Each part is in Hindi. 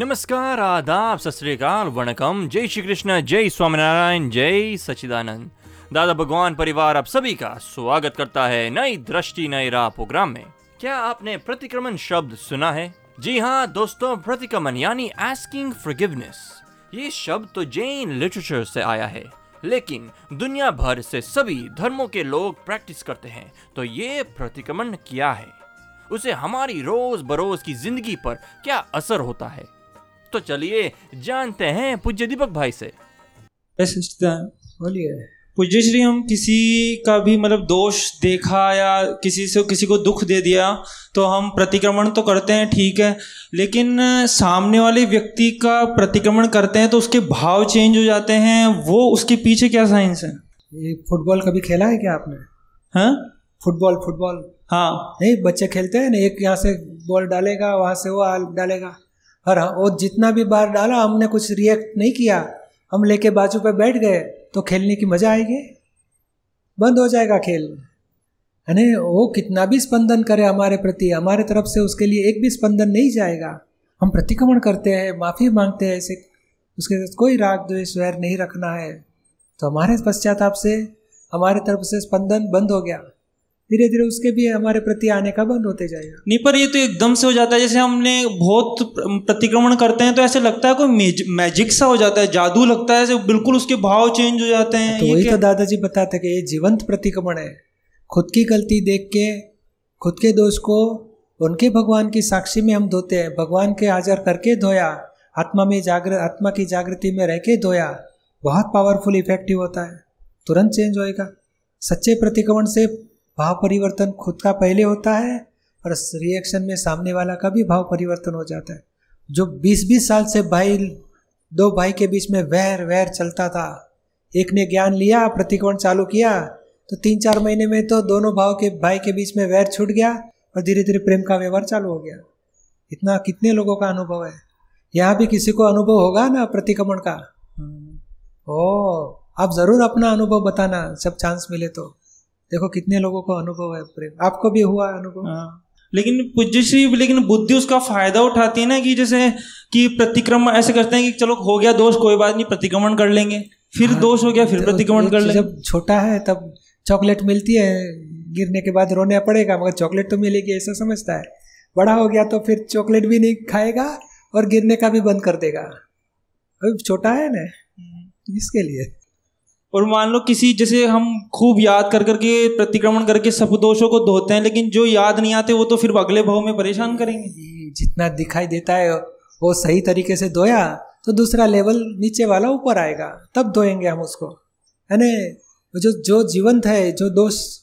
नमस्कार, आदाब, सत वणकम। जय श्री कृष्ण, जय स्वामीनारायण, जय सचिदानंद दादा भगवान परिवार, आप सभी का स्वागत करता है नई दृष्टि, नई राह प्रोग्राम में। क्या आपने प्रतिक्रमण शब्द सुना है? जी हाँ दोस्तों, प्रतिक्रमण यानी आस्किंग फॉरगिवनेस ये शब्द तो जैन लिटरेचर से आया है, लेकिन दुनिया भर से सभी धर्मों के लोग प्रैक्टिस करते हैं तो ये प्रतिक्रमण क्या है? उसे हमारी रोज बरोज की ज़िंदगी पर क्या असर होता है? तो चलिए जानते हैं पूज्य दीपक भाई से। बोलिए। पूज्य श्री हम किसी का भी मतलब दोष देखा या किसी से किसी को दुख दे दिया तो हम प्रतिक्रमण तो करते हैं ठीक है। लेकिन सामने वाले व्यक्ति का प्रतिक्रमण करते हैं तो उसके भाव चेंज हो जाते हैं वो उसके पीछे क्या साइंस है? ये फुटबॉल कभी खेला है क्या आपने? हाँ? फुटबॉल फुटबॉल हाँ। नहीं बच्चे खेलते हैं ना एक यहाँ से बॉल डालेगा वहाँ से वो डालेगा। और वो जितना भी बार डाला, हमने कुछ रिएक्ट नहीं किया। हम लेके बाजू पे बैठ गए तो खेलने की मज़ा आएगी। बंद हो जाएगा खेल। यानी वो कितना भी स्पंदन करे हमारे प्रति, हमारे तरफ़ से उसके लिए एक भी स्पंदन नहीं जाएगा। हम प्रतिक्रमण करते हैं, माफ़ी मांगते हैं ऐसे उसके साथ कोई राग द्वेष वैर नहीं रखना है। तो हमारे पश्चाताप से, हमारे तरफ़ से स्पंदन बंद हो गया। धीरे धीरे उसके भी हमारे प्रति आने का बंद होते जाएगा। नहीं पर ये तो एकदम से हो जाता है जैसे हमने बहुत प्रतिक्रमण करते हैं तो ऐसे लगता है कोई मेज- मैजिक सा हो जाता है जादू लगता है बिल्कुल उसके भाव चेंज हो जाते हैं तो वही तो दादाजी बताते कि ये जीवंत प्रतिक्रमण है। खुद की गलती देख के खुद के दोष को उनके भगवान की साक्षी में हम धोते हैं। भगवान के हाजिर करके धोया आत्मा में जागृत आत्मा की जागृति में रह के धोया बहुत पावरफुल इफ़ेक्टिव होता है। तुरंत चेंज होएगा। सच्चे प्रतिक्रमण से भाव परिवर्तन खुद का पहले होता है और रिएक्शन में सामने वाला का भी भाव परिवर्तन हो जाता है। जो 20-20 साल से भाई दो भाई के बीच में वैर वैर चलता था एक ने ज्ञान लिया प्रतिक्रमण चालू किया तो तीन चार महीने में तो दोनों भाव के भाई के बीच में वैर छूट गया और धीरे धीरे प्रेम का व्यवहार चालू हो गया। इतना कितने लोगों का अनुभव है? यहाँ भी किसी को अनुभव होगा ना प्रतिक्रमण का? ओ आप ज़रूर अपना अनुभव बताना जब चांस मिले तो। देखो कितने लोगों को अनुभव है प्रेम। आपको भी हुआ है अनुभव? हाँ। लेकिन पूज्यश्री लेकिन बुद्धि उसका फ़ायदा उठाती है ना कि जैसे कि प्रतिक्रमण ऐसे करते हैं कि चलो हो गया दोष कोई बात नहीं प्रतिक्रमण कर लेंगे। फिर हाँ, दोष हो गया फिर तो प्रतिक्रमण कर लेंगे। जब छोटा है तब चॉकलेट मिलती है गिरने के बाद रोने पड़ेगा मगर चॉकलेट तो मिलेगी ऐसा समझता है। बड़ा हो गया तो फिर चॉकलेट भी नहीं खाएगा और गिरने का भी बंद कर देगा। अभी छोटा है ना इसके लिए। और मान लो किसी, जैसे हम खूब याद कर करके प्रतिक्रमण करके सब दोषों को धोते हैं, लेकिन जो याद नहीं आते, वो तो फिर अगले भाव में परेशान करेंगे। जितना दिखाई देता है, वो सही तरीके से धोया तो दूसरा लेवल नीचे वाला ऊपर आएगा, तब धोएँगे हम उसको। है ना? जो जो जीवंत है, जो दोष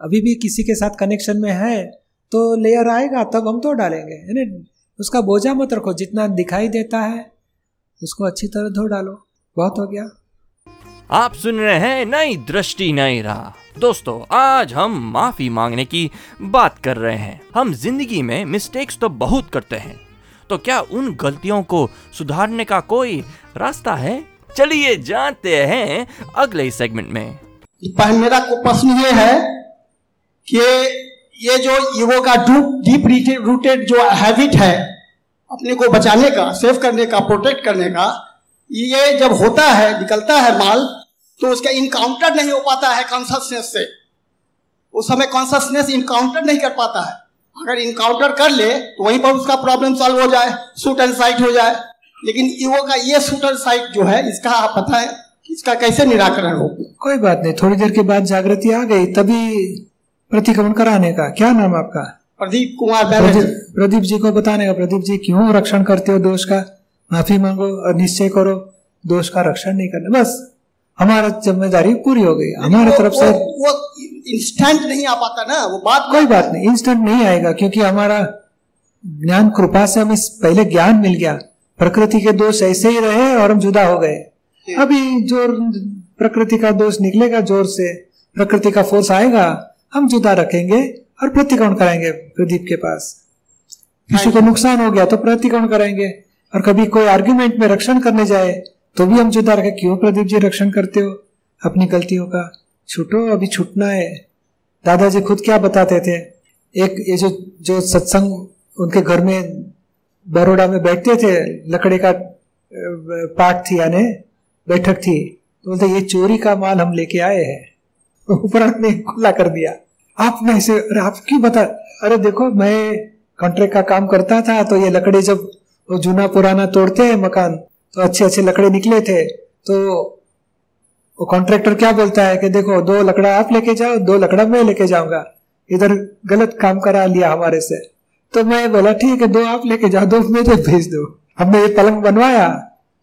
अभी भी किसी के साथ कनेक्शन में है तो लेयर आएगा, तब हम तो डालेंगे। है ना? उसका बोझा मत रखो, जितना दिखाई देता है, उसको अच्छी तरह धो डालो। बहुत हो गया। आप सुन रहे हैं नई दृष्टि, नई राह। दोस्तों, आज हम माफ़ी मांगने की बात कर रहे हैं। हम ज़िंदगी में मिस्टेक्स तो बहुत करते हैं। तो क्या उन गलतियों को सुधारने का कोई रास्ता है? चलिए जानते हैं अगले सेगमेंट में। मेरा प्रश्न ये है कि ये जो ईगो का डीप रूटेड जो हैबिट है, अपने को बचाने का सेव करने का प्रोटेक्ट करने का, ये जब होता है, निकलता है माल तो उसका इनकाउंटर नहीं हो पाता है कॉन्शसनेस से। उस समय कॉन्शसनेस इनकाउंटर नहीं कर पाता है। अगर इनकाउंटर कर ले तो वहीं पर उसका प्रॉब्लम सॉल्व हो जाए शूट एंड साइट हो जाए। लेकिन ईगो का ये शूट एंड साइट जो है इसका आप पता है इसका कैसे निराकरण हो? कोई बात नहीं थोड़ी देर के बाद जागृति आ गई तभी प्रतिक्रमण कराने का। क्या नाम आपका? प्रदीप कुमार प्रदीप जी को बताने का। प्रदीप जी क्यों रक्षण करते हो दोष का? माफ़ी मांगो और निश्चय करो दोष का रक्षण नहीं करना। बस हमारा ज़िम्मेदारी पूरी हो गई। हमारे तरफ़ से वो, वो इंस्टेंट नहीं आ पाता ना वो बात कोई बात नहीं इंस्टेंट नहीं आएगा क्योंकि हमारा ज्ञान कृपा से हमें पहले ज्ञान मिल गया। प्रकृति के दोष ऐसे ही रहे और हम जुदा हो गए। अभी जो प्रकृति का दोष निकलेगा ज़ोर से प्रकृति का फोर्स आएगा हम जुदा रखेंगे और प्रतिक्रमण कराएँगे प्रदीप के पास। किसी को नुकसान हो गया तो प्रतिक्रमण करेंगे और कभी कोई आर्ग्यूमेंट में रक्षण करने जाए तो भी हम जुदा रखे क्यों प्रदीप जी रक्षण करते हो? अपनी गलतियों का? छूटो, अभी छूटना है। दादाजी खुद क्या बताते थे? एक, ये जो जो सत्संग उनके घर में बड़ोड़ा में बैठते थे, लकड़े का पाठ थी, यानी बैठक थी तो बोलते, ये चोरी का माल हम लेके आए हैं। उपरांत ने खुला कर दिया। आपने इसे, अरे आप क्यों बता, अरे देखो, मैं कॉन्ट्रैक्ट का काम करता था तो ये लकड़े जब वो जूना पुराना तोड़ते हैं मकान तो अच्छे अच्छे लकड़े निकले थे तो वो कॉन्ट्रैक्टर क्या बोलता है कि देखो दो लकड़ा आप लेके जाओ दो लकड़ा मैं लेके जाऊँगा। इधर गलत काम करा लिया हमारे से। तो मैं बोला ठीक है दो आप लेके जाओ दो मेरे भेज दो। हमने ये पलंग बनवाया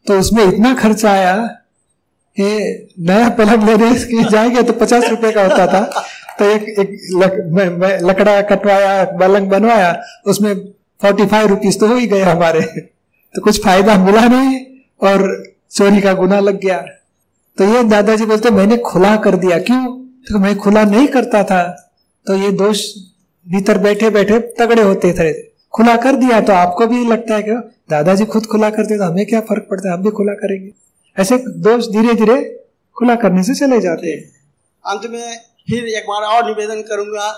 तो उसमें इतना खर्चा आया कि नया पलंग लेने के जाएँगे तो पचास रुपए का होता था। तो एक एक लक, मैं, मैं लकड़ा कटवाया पलंग बनवाया उसमें फोर्टी फाइव रुपीज़ तो हो ही गए हमारे। तो कुछ फ़ायदा मिला नहीं। और चोरी का गुना लग गया। तो ये दादाजी बोलते, मैंने खुला कर दिया, क्यों? तो मैं खुला नहीं करता था। तो ये दोष भीतर बैठे बैठे तगड़े होते थे। खुला कर दिया तो आपको भी लगता है कि, दादाजी खुद खुला करते तो हमें क्या फ़र्क पड़ता है, हम भी खुला करेंगे। ऐसे दोष धीरे धीरे खुला करने से चले जाते हैं। अंत में फिर एक बार और निवेदन करूँगा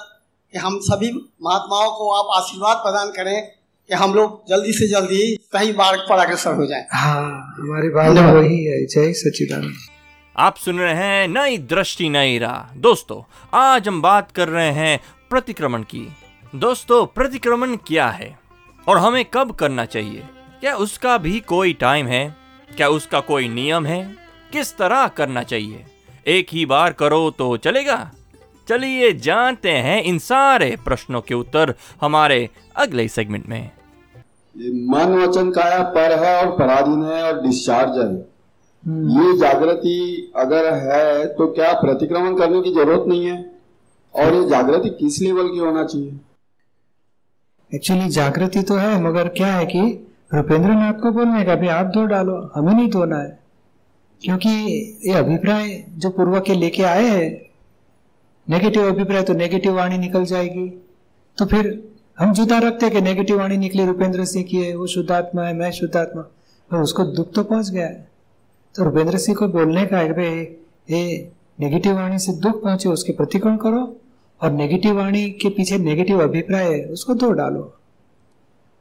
कि हम सभी महात्माओं को आप आशीर्वाद प्रदान करें। कि हम लोग जल्दी से जल्दी सही मार्ग पर अग्रसर हो जाए। हाँ हमारी भावना वही है जय सच्चिदानंद। आप सुन रहे हैं नई दृष्टि नई राह। दोस्तों आज हम बात कर रहे हैं प्रतिक्रमण की। दोस्तों प्रतिक्रमण क्या है? और हमें कब करना चाहिए? क्या उसका भी कोई टाइम है? क्या उसका कोई नियम है? किस तरह करना चाहिए? एक ही बार करो तो चलेगा? चलिए जानते हैं इन सारे प्रश्नों के उत्तर हमारे अगले सेगमेंट में। ये मन वचन काया पर है और पराधीन है और डिस्चार्ज है। ये जागृति अगर है तो क्या प्रतिक्रमण करने की ज़रूरत नहीं है? और ये जागृति किस लेवल की होना चाहिए? एक्चुअली जागृति तो है मगर क्या है कि रुपेंद्र नाथ को बोलने का भी आप धो डालो हमें नहीं धोना है। क्योंकि ये अभिप्राय जो पूर्व के लेके आए हैं नेगेटिव अभिप्राय तो नेगेटिव वाणी निकल जाएगी। तो फिर हम जुदा रखते हैं कि नेगेटिव वाणी निकली रुपेंद्र सिंह की है, वो शुद्धात्मा है, मैं शुद्धात्मा। और उसको दुख तो पहुँच गया है। तो रुपेंद्र सिंह को बोलने का है भाई ये नेगेटिव वाणी से दुख पहुँचे, उसके प्रतिक्रमण करो और नेगेटिव वाणी के पीछे नेगेटिव अभिप्राय है, उसको दो डालो।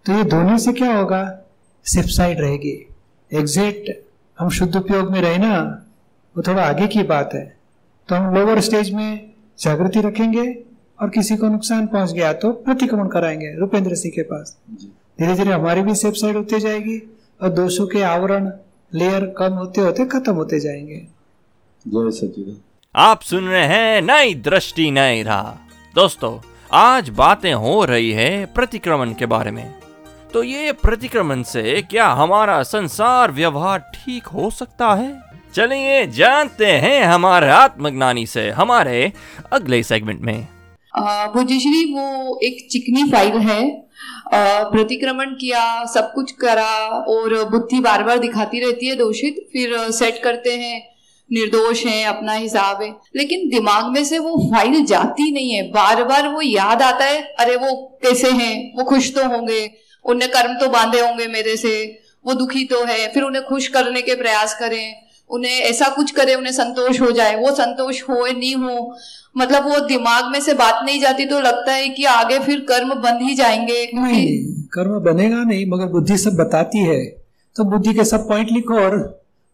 तो ये दोनों से क्या होगा? सिर्फ़ साइड रहेगी। एग्जैक्ट हम शुद्ध उपयोग में रहे ना, वो थोड़ा आगे की बात है। तो हम लोअर स्टेज में जागृति रखेंगे और किसी को नुकसान पहुँच गया तो प्रतिक्रमण कराएँगे रुपेंद्र सिंह के पास। धीरे धीरे हमारी भी सेफ़ साइड होती जाएगी और दोषों के आवरण लेयर कम होते होते खत्म होते जाएँगे। जय सचिदानंद आप सुन रहे हैं नई दृष्टि नई राह। दोस्तों आज बातें हो रही है प्रतिक्रमण के बारे में। तो ये प्रतिक्रमण से क्या हमारा संसार व्यवहार ठीक हो सकता है? चलिए जानते हैं हमारे आत्मज्ञानी से हमारे अगले सेगमेंट में। बुद्धिश्री वो एक चिकनी फ़ाइल है। प्रतिक्रमण किया, सब कुछ करा और बुद्धि बार बार दिखाती रहती है दोषित। फिर सेट करते हैं, निर्दोष है, अपना हिसाब है। लेकिन दिमाग में से वो फ़ाइल जाती नहीं है। बार बार वो याद आता है, अरे वो कैसे हैं? वो खुश तो होंगे। उनने कर्म तो बांधे होंगे मेरे से। वो दुखी तो है। फिर उन्हें खुश करने के प्रयास करें। उन्हें ऐसा कुछ करे, उन्हें संतोष हो जाए, वो संतोष हो नहीं हो मतलब वो दिमाग में से बात नहीं जाती तो लगता है कि आगे फिर कर्म बंद ही जाएँगे। नहीं, कर्म बनेगा नहीं, मगर बुद्धि सब बताती है। तो बुद्धि के सब पॉइंट लिखो और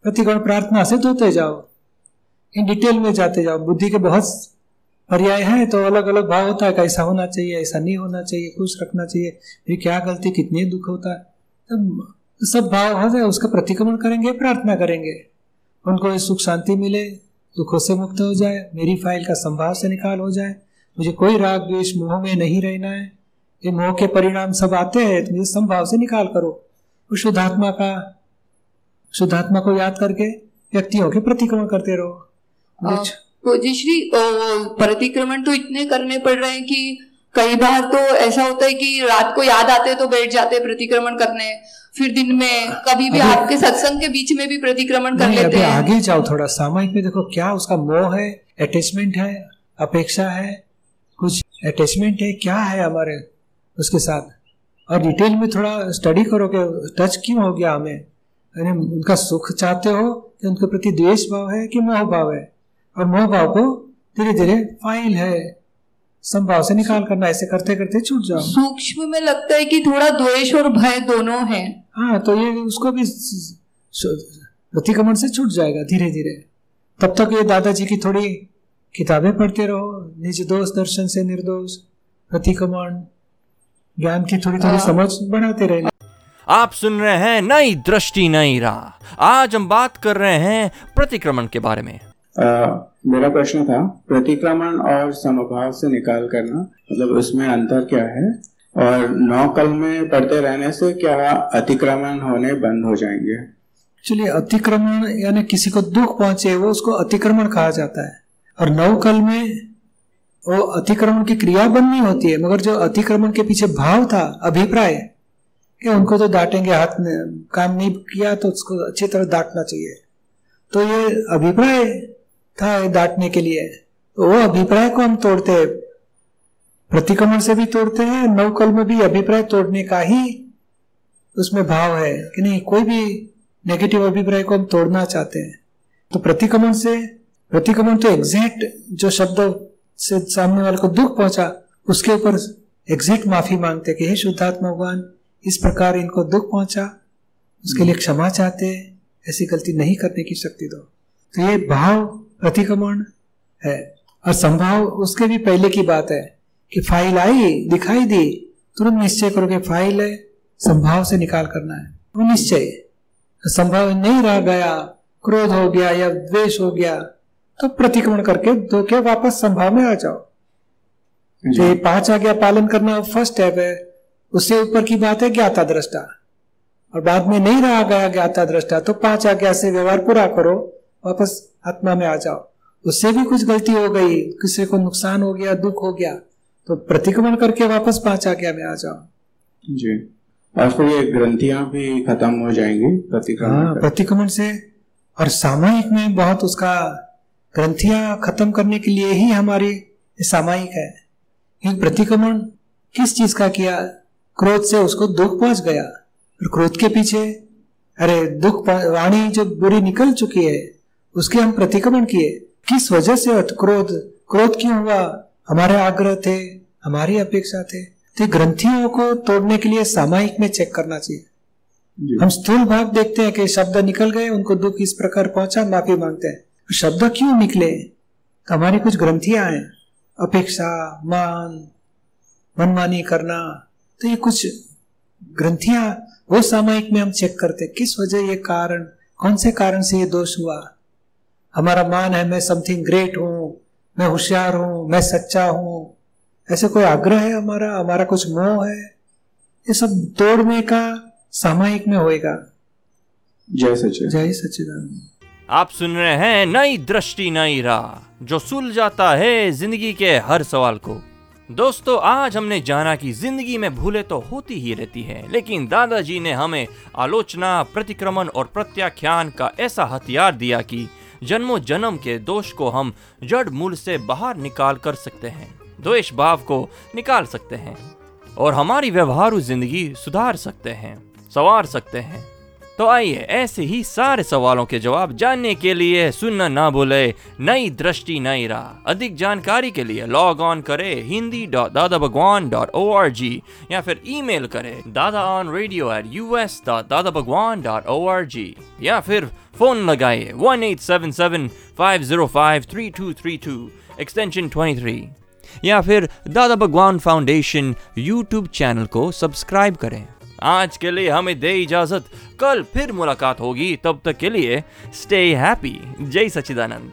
प्रतिगण प्रार्थना से धोते जाओ। इन डिटेल में जाते जाओ। बुद्धि के बहुत पर्याय हैं तो अलग अलग भाव होता है ऐसा होना चाहिए, ऐसा नहीं होना चाहिए, खुश रखना चाहिए ये क्या गलती, कितनी दुख होता है। तो सब भाव हो जाए, उसका प्रतिक्रमण करेंगे, प्रार्थना करेंगे। उनको सुख शांति मिले दुखों से मुक्त हो जाए मेरी फ़ाइल का संभाव से निकाल हो जाए। मुझे कोई राग द्वेष मोह में नहीं रहना है। ये मोह के परिणाम सब आते हैं तो मुझे संभाव से निकाल करो। उस शुद्धात्मा का शुद्धात्मा को याद करके व्यक्तियों के प्रतिक्रमण करते रहो। मुझे पूज्यश्री प्रतिक्रमण तो इतने करने पड़ रहे हैं कि कई बार तो ऐसा होता है कि रात को याद आते तो बैठ जाते प्रतिक्रमण करने। फिर दिन में कभी भी आपके सत्संग के बीच में भी प्रतिक्रमण कर लेते हैं। आगे जाओ थोड़ा सामायिक में देखो क्या उसका मोह है अटैचमेंट है अपेक्षा है कुछ अटैचमेंट है क्या है हमारे उसके साथ? और डिटेल में थोड़ा स्टडी करो कि टच क्यों हो गया हमें? यानी उनका सुख चाहते हो कि उनके प्रति द्वेष भाव है कि मोह भाव है? और मोह भाव को धीरे धीरे फ़ाइल है। संभाव से निकाल करना ऐसे करते करते छूट जाओ। सूक्ष्म में लगता है कि थोड़ा द्वेष और भय दोनों है। हाँ तो ये उसको भी स- स- प्रतिक्रमण से छूट जाएगा धीरे धीरे तब तक ये दादाजी की थोड़ी किताबें पढ़ते रहो निज दोष दर्शन से निर्दोष प्रतिक्रमण ज्ञान की थोड़ी थोड़ी समझ बढ़ाते रहना आप सुन रहे हैं नई दृष्टि नई राह। आज हम बात कर रहे हैं प्रतिक्रमण के बारे में। मेरा प्रश्न था, प्रतिक्रमण और समभाव से निकाल करना मतलब उसमें अंतर क्या है? और नौ कल में पढ़ते रहने से क्या अतिक्रमण होने बंद हो जाएँगे? चलिए, अतिक्रमण यानी किसी को दुख पहुँचे, वो उसको अतिक्रमण कहा जाता है। और नवकल में वो अतिक्रमण की क्रिया बंद नहीं होती है, मगर जो अतिक्रमण के पीछे भाव था, अभिप्राय, कि उनको तो डांटेंगे, हाथ में काम नहीं किया तो उसको अच्छी तरह डांटना चाहिए। तो ये अभिप्राय ये डांटने के लिए। तो वो अभिप्राय को हम तोड़ते हैं। प्रतिक्रमण से भी तोड़ते हैं, नवकल में भी अभिप्राय तोड़ने का ही उसमें भाव है कि नहीं, कोई भी नेगेटिव अभिप्राय को हम तोड़ना चाहते हैं। तो प्रतिक्रमण से, प्रतिक्रमण तो एग्जैक्ट जो शब्द से सामने वाले को दुख पहुँचा, उसके ऊपर एग्जैक्ट माफ़ी मांगते कि हे शुद्धात्मा भगवान, इस प्रकार इनको दुख पहुँचा, उसके लिए क्षमा चाहते ऐसी गलती नहीं करने की शक्ति दो। तो ये भाव प्रतिक्रमण है। और संभाव उसके भी पहले की बात है कि फ़ाइल आई दिखाई दी तुरंत निश्चय करो कि फ़ाइल है संभाव से निकाल करना है। वो निश्चय संभाव नहीं रह गया क्रोध हो गया या द्वेष हो गया तो प्रतिक्रमण करके दो के वापस संभाव में आ जाओ। तो ये पाँच आज्ञा पालन करना फ़र्स्ट स्टेप है। उससे ऊपर की बात है ज्ञाता दृष्टा। और बाद में नहीं रहा गया ज्ञाता दृष्टा तो पाँच आज्ञा से व्यवहार पूरा करो वापस आत्मा में आ जाओ। उससे भी कुछ गलती हो गई किसी को नुकसान हो गया दुख हो गया तो प्रतिक्रमण करके वापस पाँच आज्ञा में आ जाओ जी। और फिर ये ग्रंथियाँ भी खत्म हो जाएँगी प्रतिक्रमण हाँ प्रतिक्रमण से और सामायिक में बहुत उसका ग्रंथियाँ खत्म करने के लिए ही हमारी सामायिक है। प्रतिक्रमण किस चीज़ का किया? क्रोध से उसको दुख पहुँच गया। और क्रोध के पीछे अरे दुख वाणी जो बुरी निकल चुकी है उसके हम प्रतिक्रमण किए। किस वजह से अत- क्रोध? क्रोध क्यों हुआ? हमारे आग्रह थे हमारी अपेक्षा थे। तो ग्रंथियों को तोड़ने के लिए सामायिक में चेक करना चाहिए। हम स्थूल भाग देखते हैं कि शब्द निकल गए उनको दुख इस प्रकार पहुँचा माफ़ी मांगते हैं। तो शब्द क्यों निकले? तो हमारी कुछ ग्रंथियाँ हैं। अपेक्षा मान मनमानी करना तो ये कुछ ग्रंथियाँ वो सामायिक में हम चेक करते किस वजह ये कारण कौन से कारण से ये दोष हुआ? हमारा मान है मैं समथिंग ग्रेट हूँ मैं होशियार हूँ मैं सच्चा हूँ। ऐसे कोई आग्रह है हमारा? हमारा कुछ मोह है? ये सब तोड़ने का सामायिक में होएगा। जय सचिव जय सच्चिदानंद। आप सुन रहे हैं नई दृष्टि नई राह जो सुल जाता है ज़िंदगी के हर सवाल को। दोस्तों आज हमने जाना कि ज़िंदगी में भूले तो होती ही रहती है लेकिन दादाजी ने हमें आलोचना प्रतिक्रमण और प्रत्याख्यान का ऐसा हथियार दिया कि जन्मों जन्म के दोष को हम जड़ मूल से बाहर निकाल कर सकते हैं, द्वेष भाव को निकाल सकते हैं, और हमारी व्यवहारु ज़िंदगी सुधार सकते हैं, संवार सकते हैं। तो आइए, ऐसे ही सारे सवालों के जवाब जानने के लिए सुनना ना भूले, नई दृष्टि, नई राह। अधिक जानकारी के लिए लॉग ऑन करे Hindi dot Dada Bhagwan dot O R G या फिर ईमेल करे Dada on radio at U S dot Dada Bhagwan dot O R G या फिर फ़ोन लगाइए one eight seven seven five zero five three two three two extension twenty three या फिर Dada Bhagwan foundation YouTube channel को सब्सक्राइब करें। आज के लिए हमें दे इजाज़त। कल फिर मुलाकात होगी, तब तक के लिए स्टे हैप्पी जय सच्चिदानंद।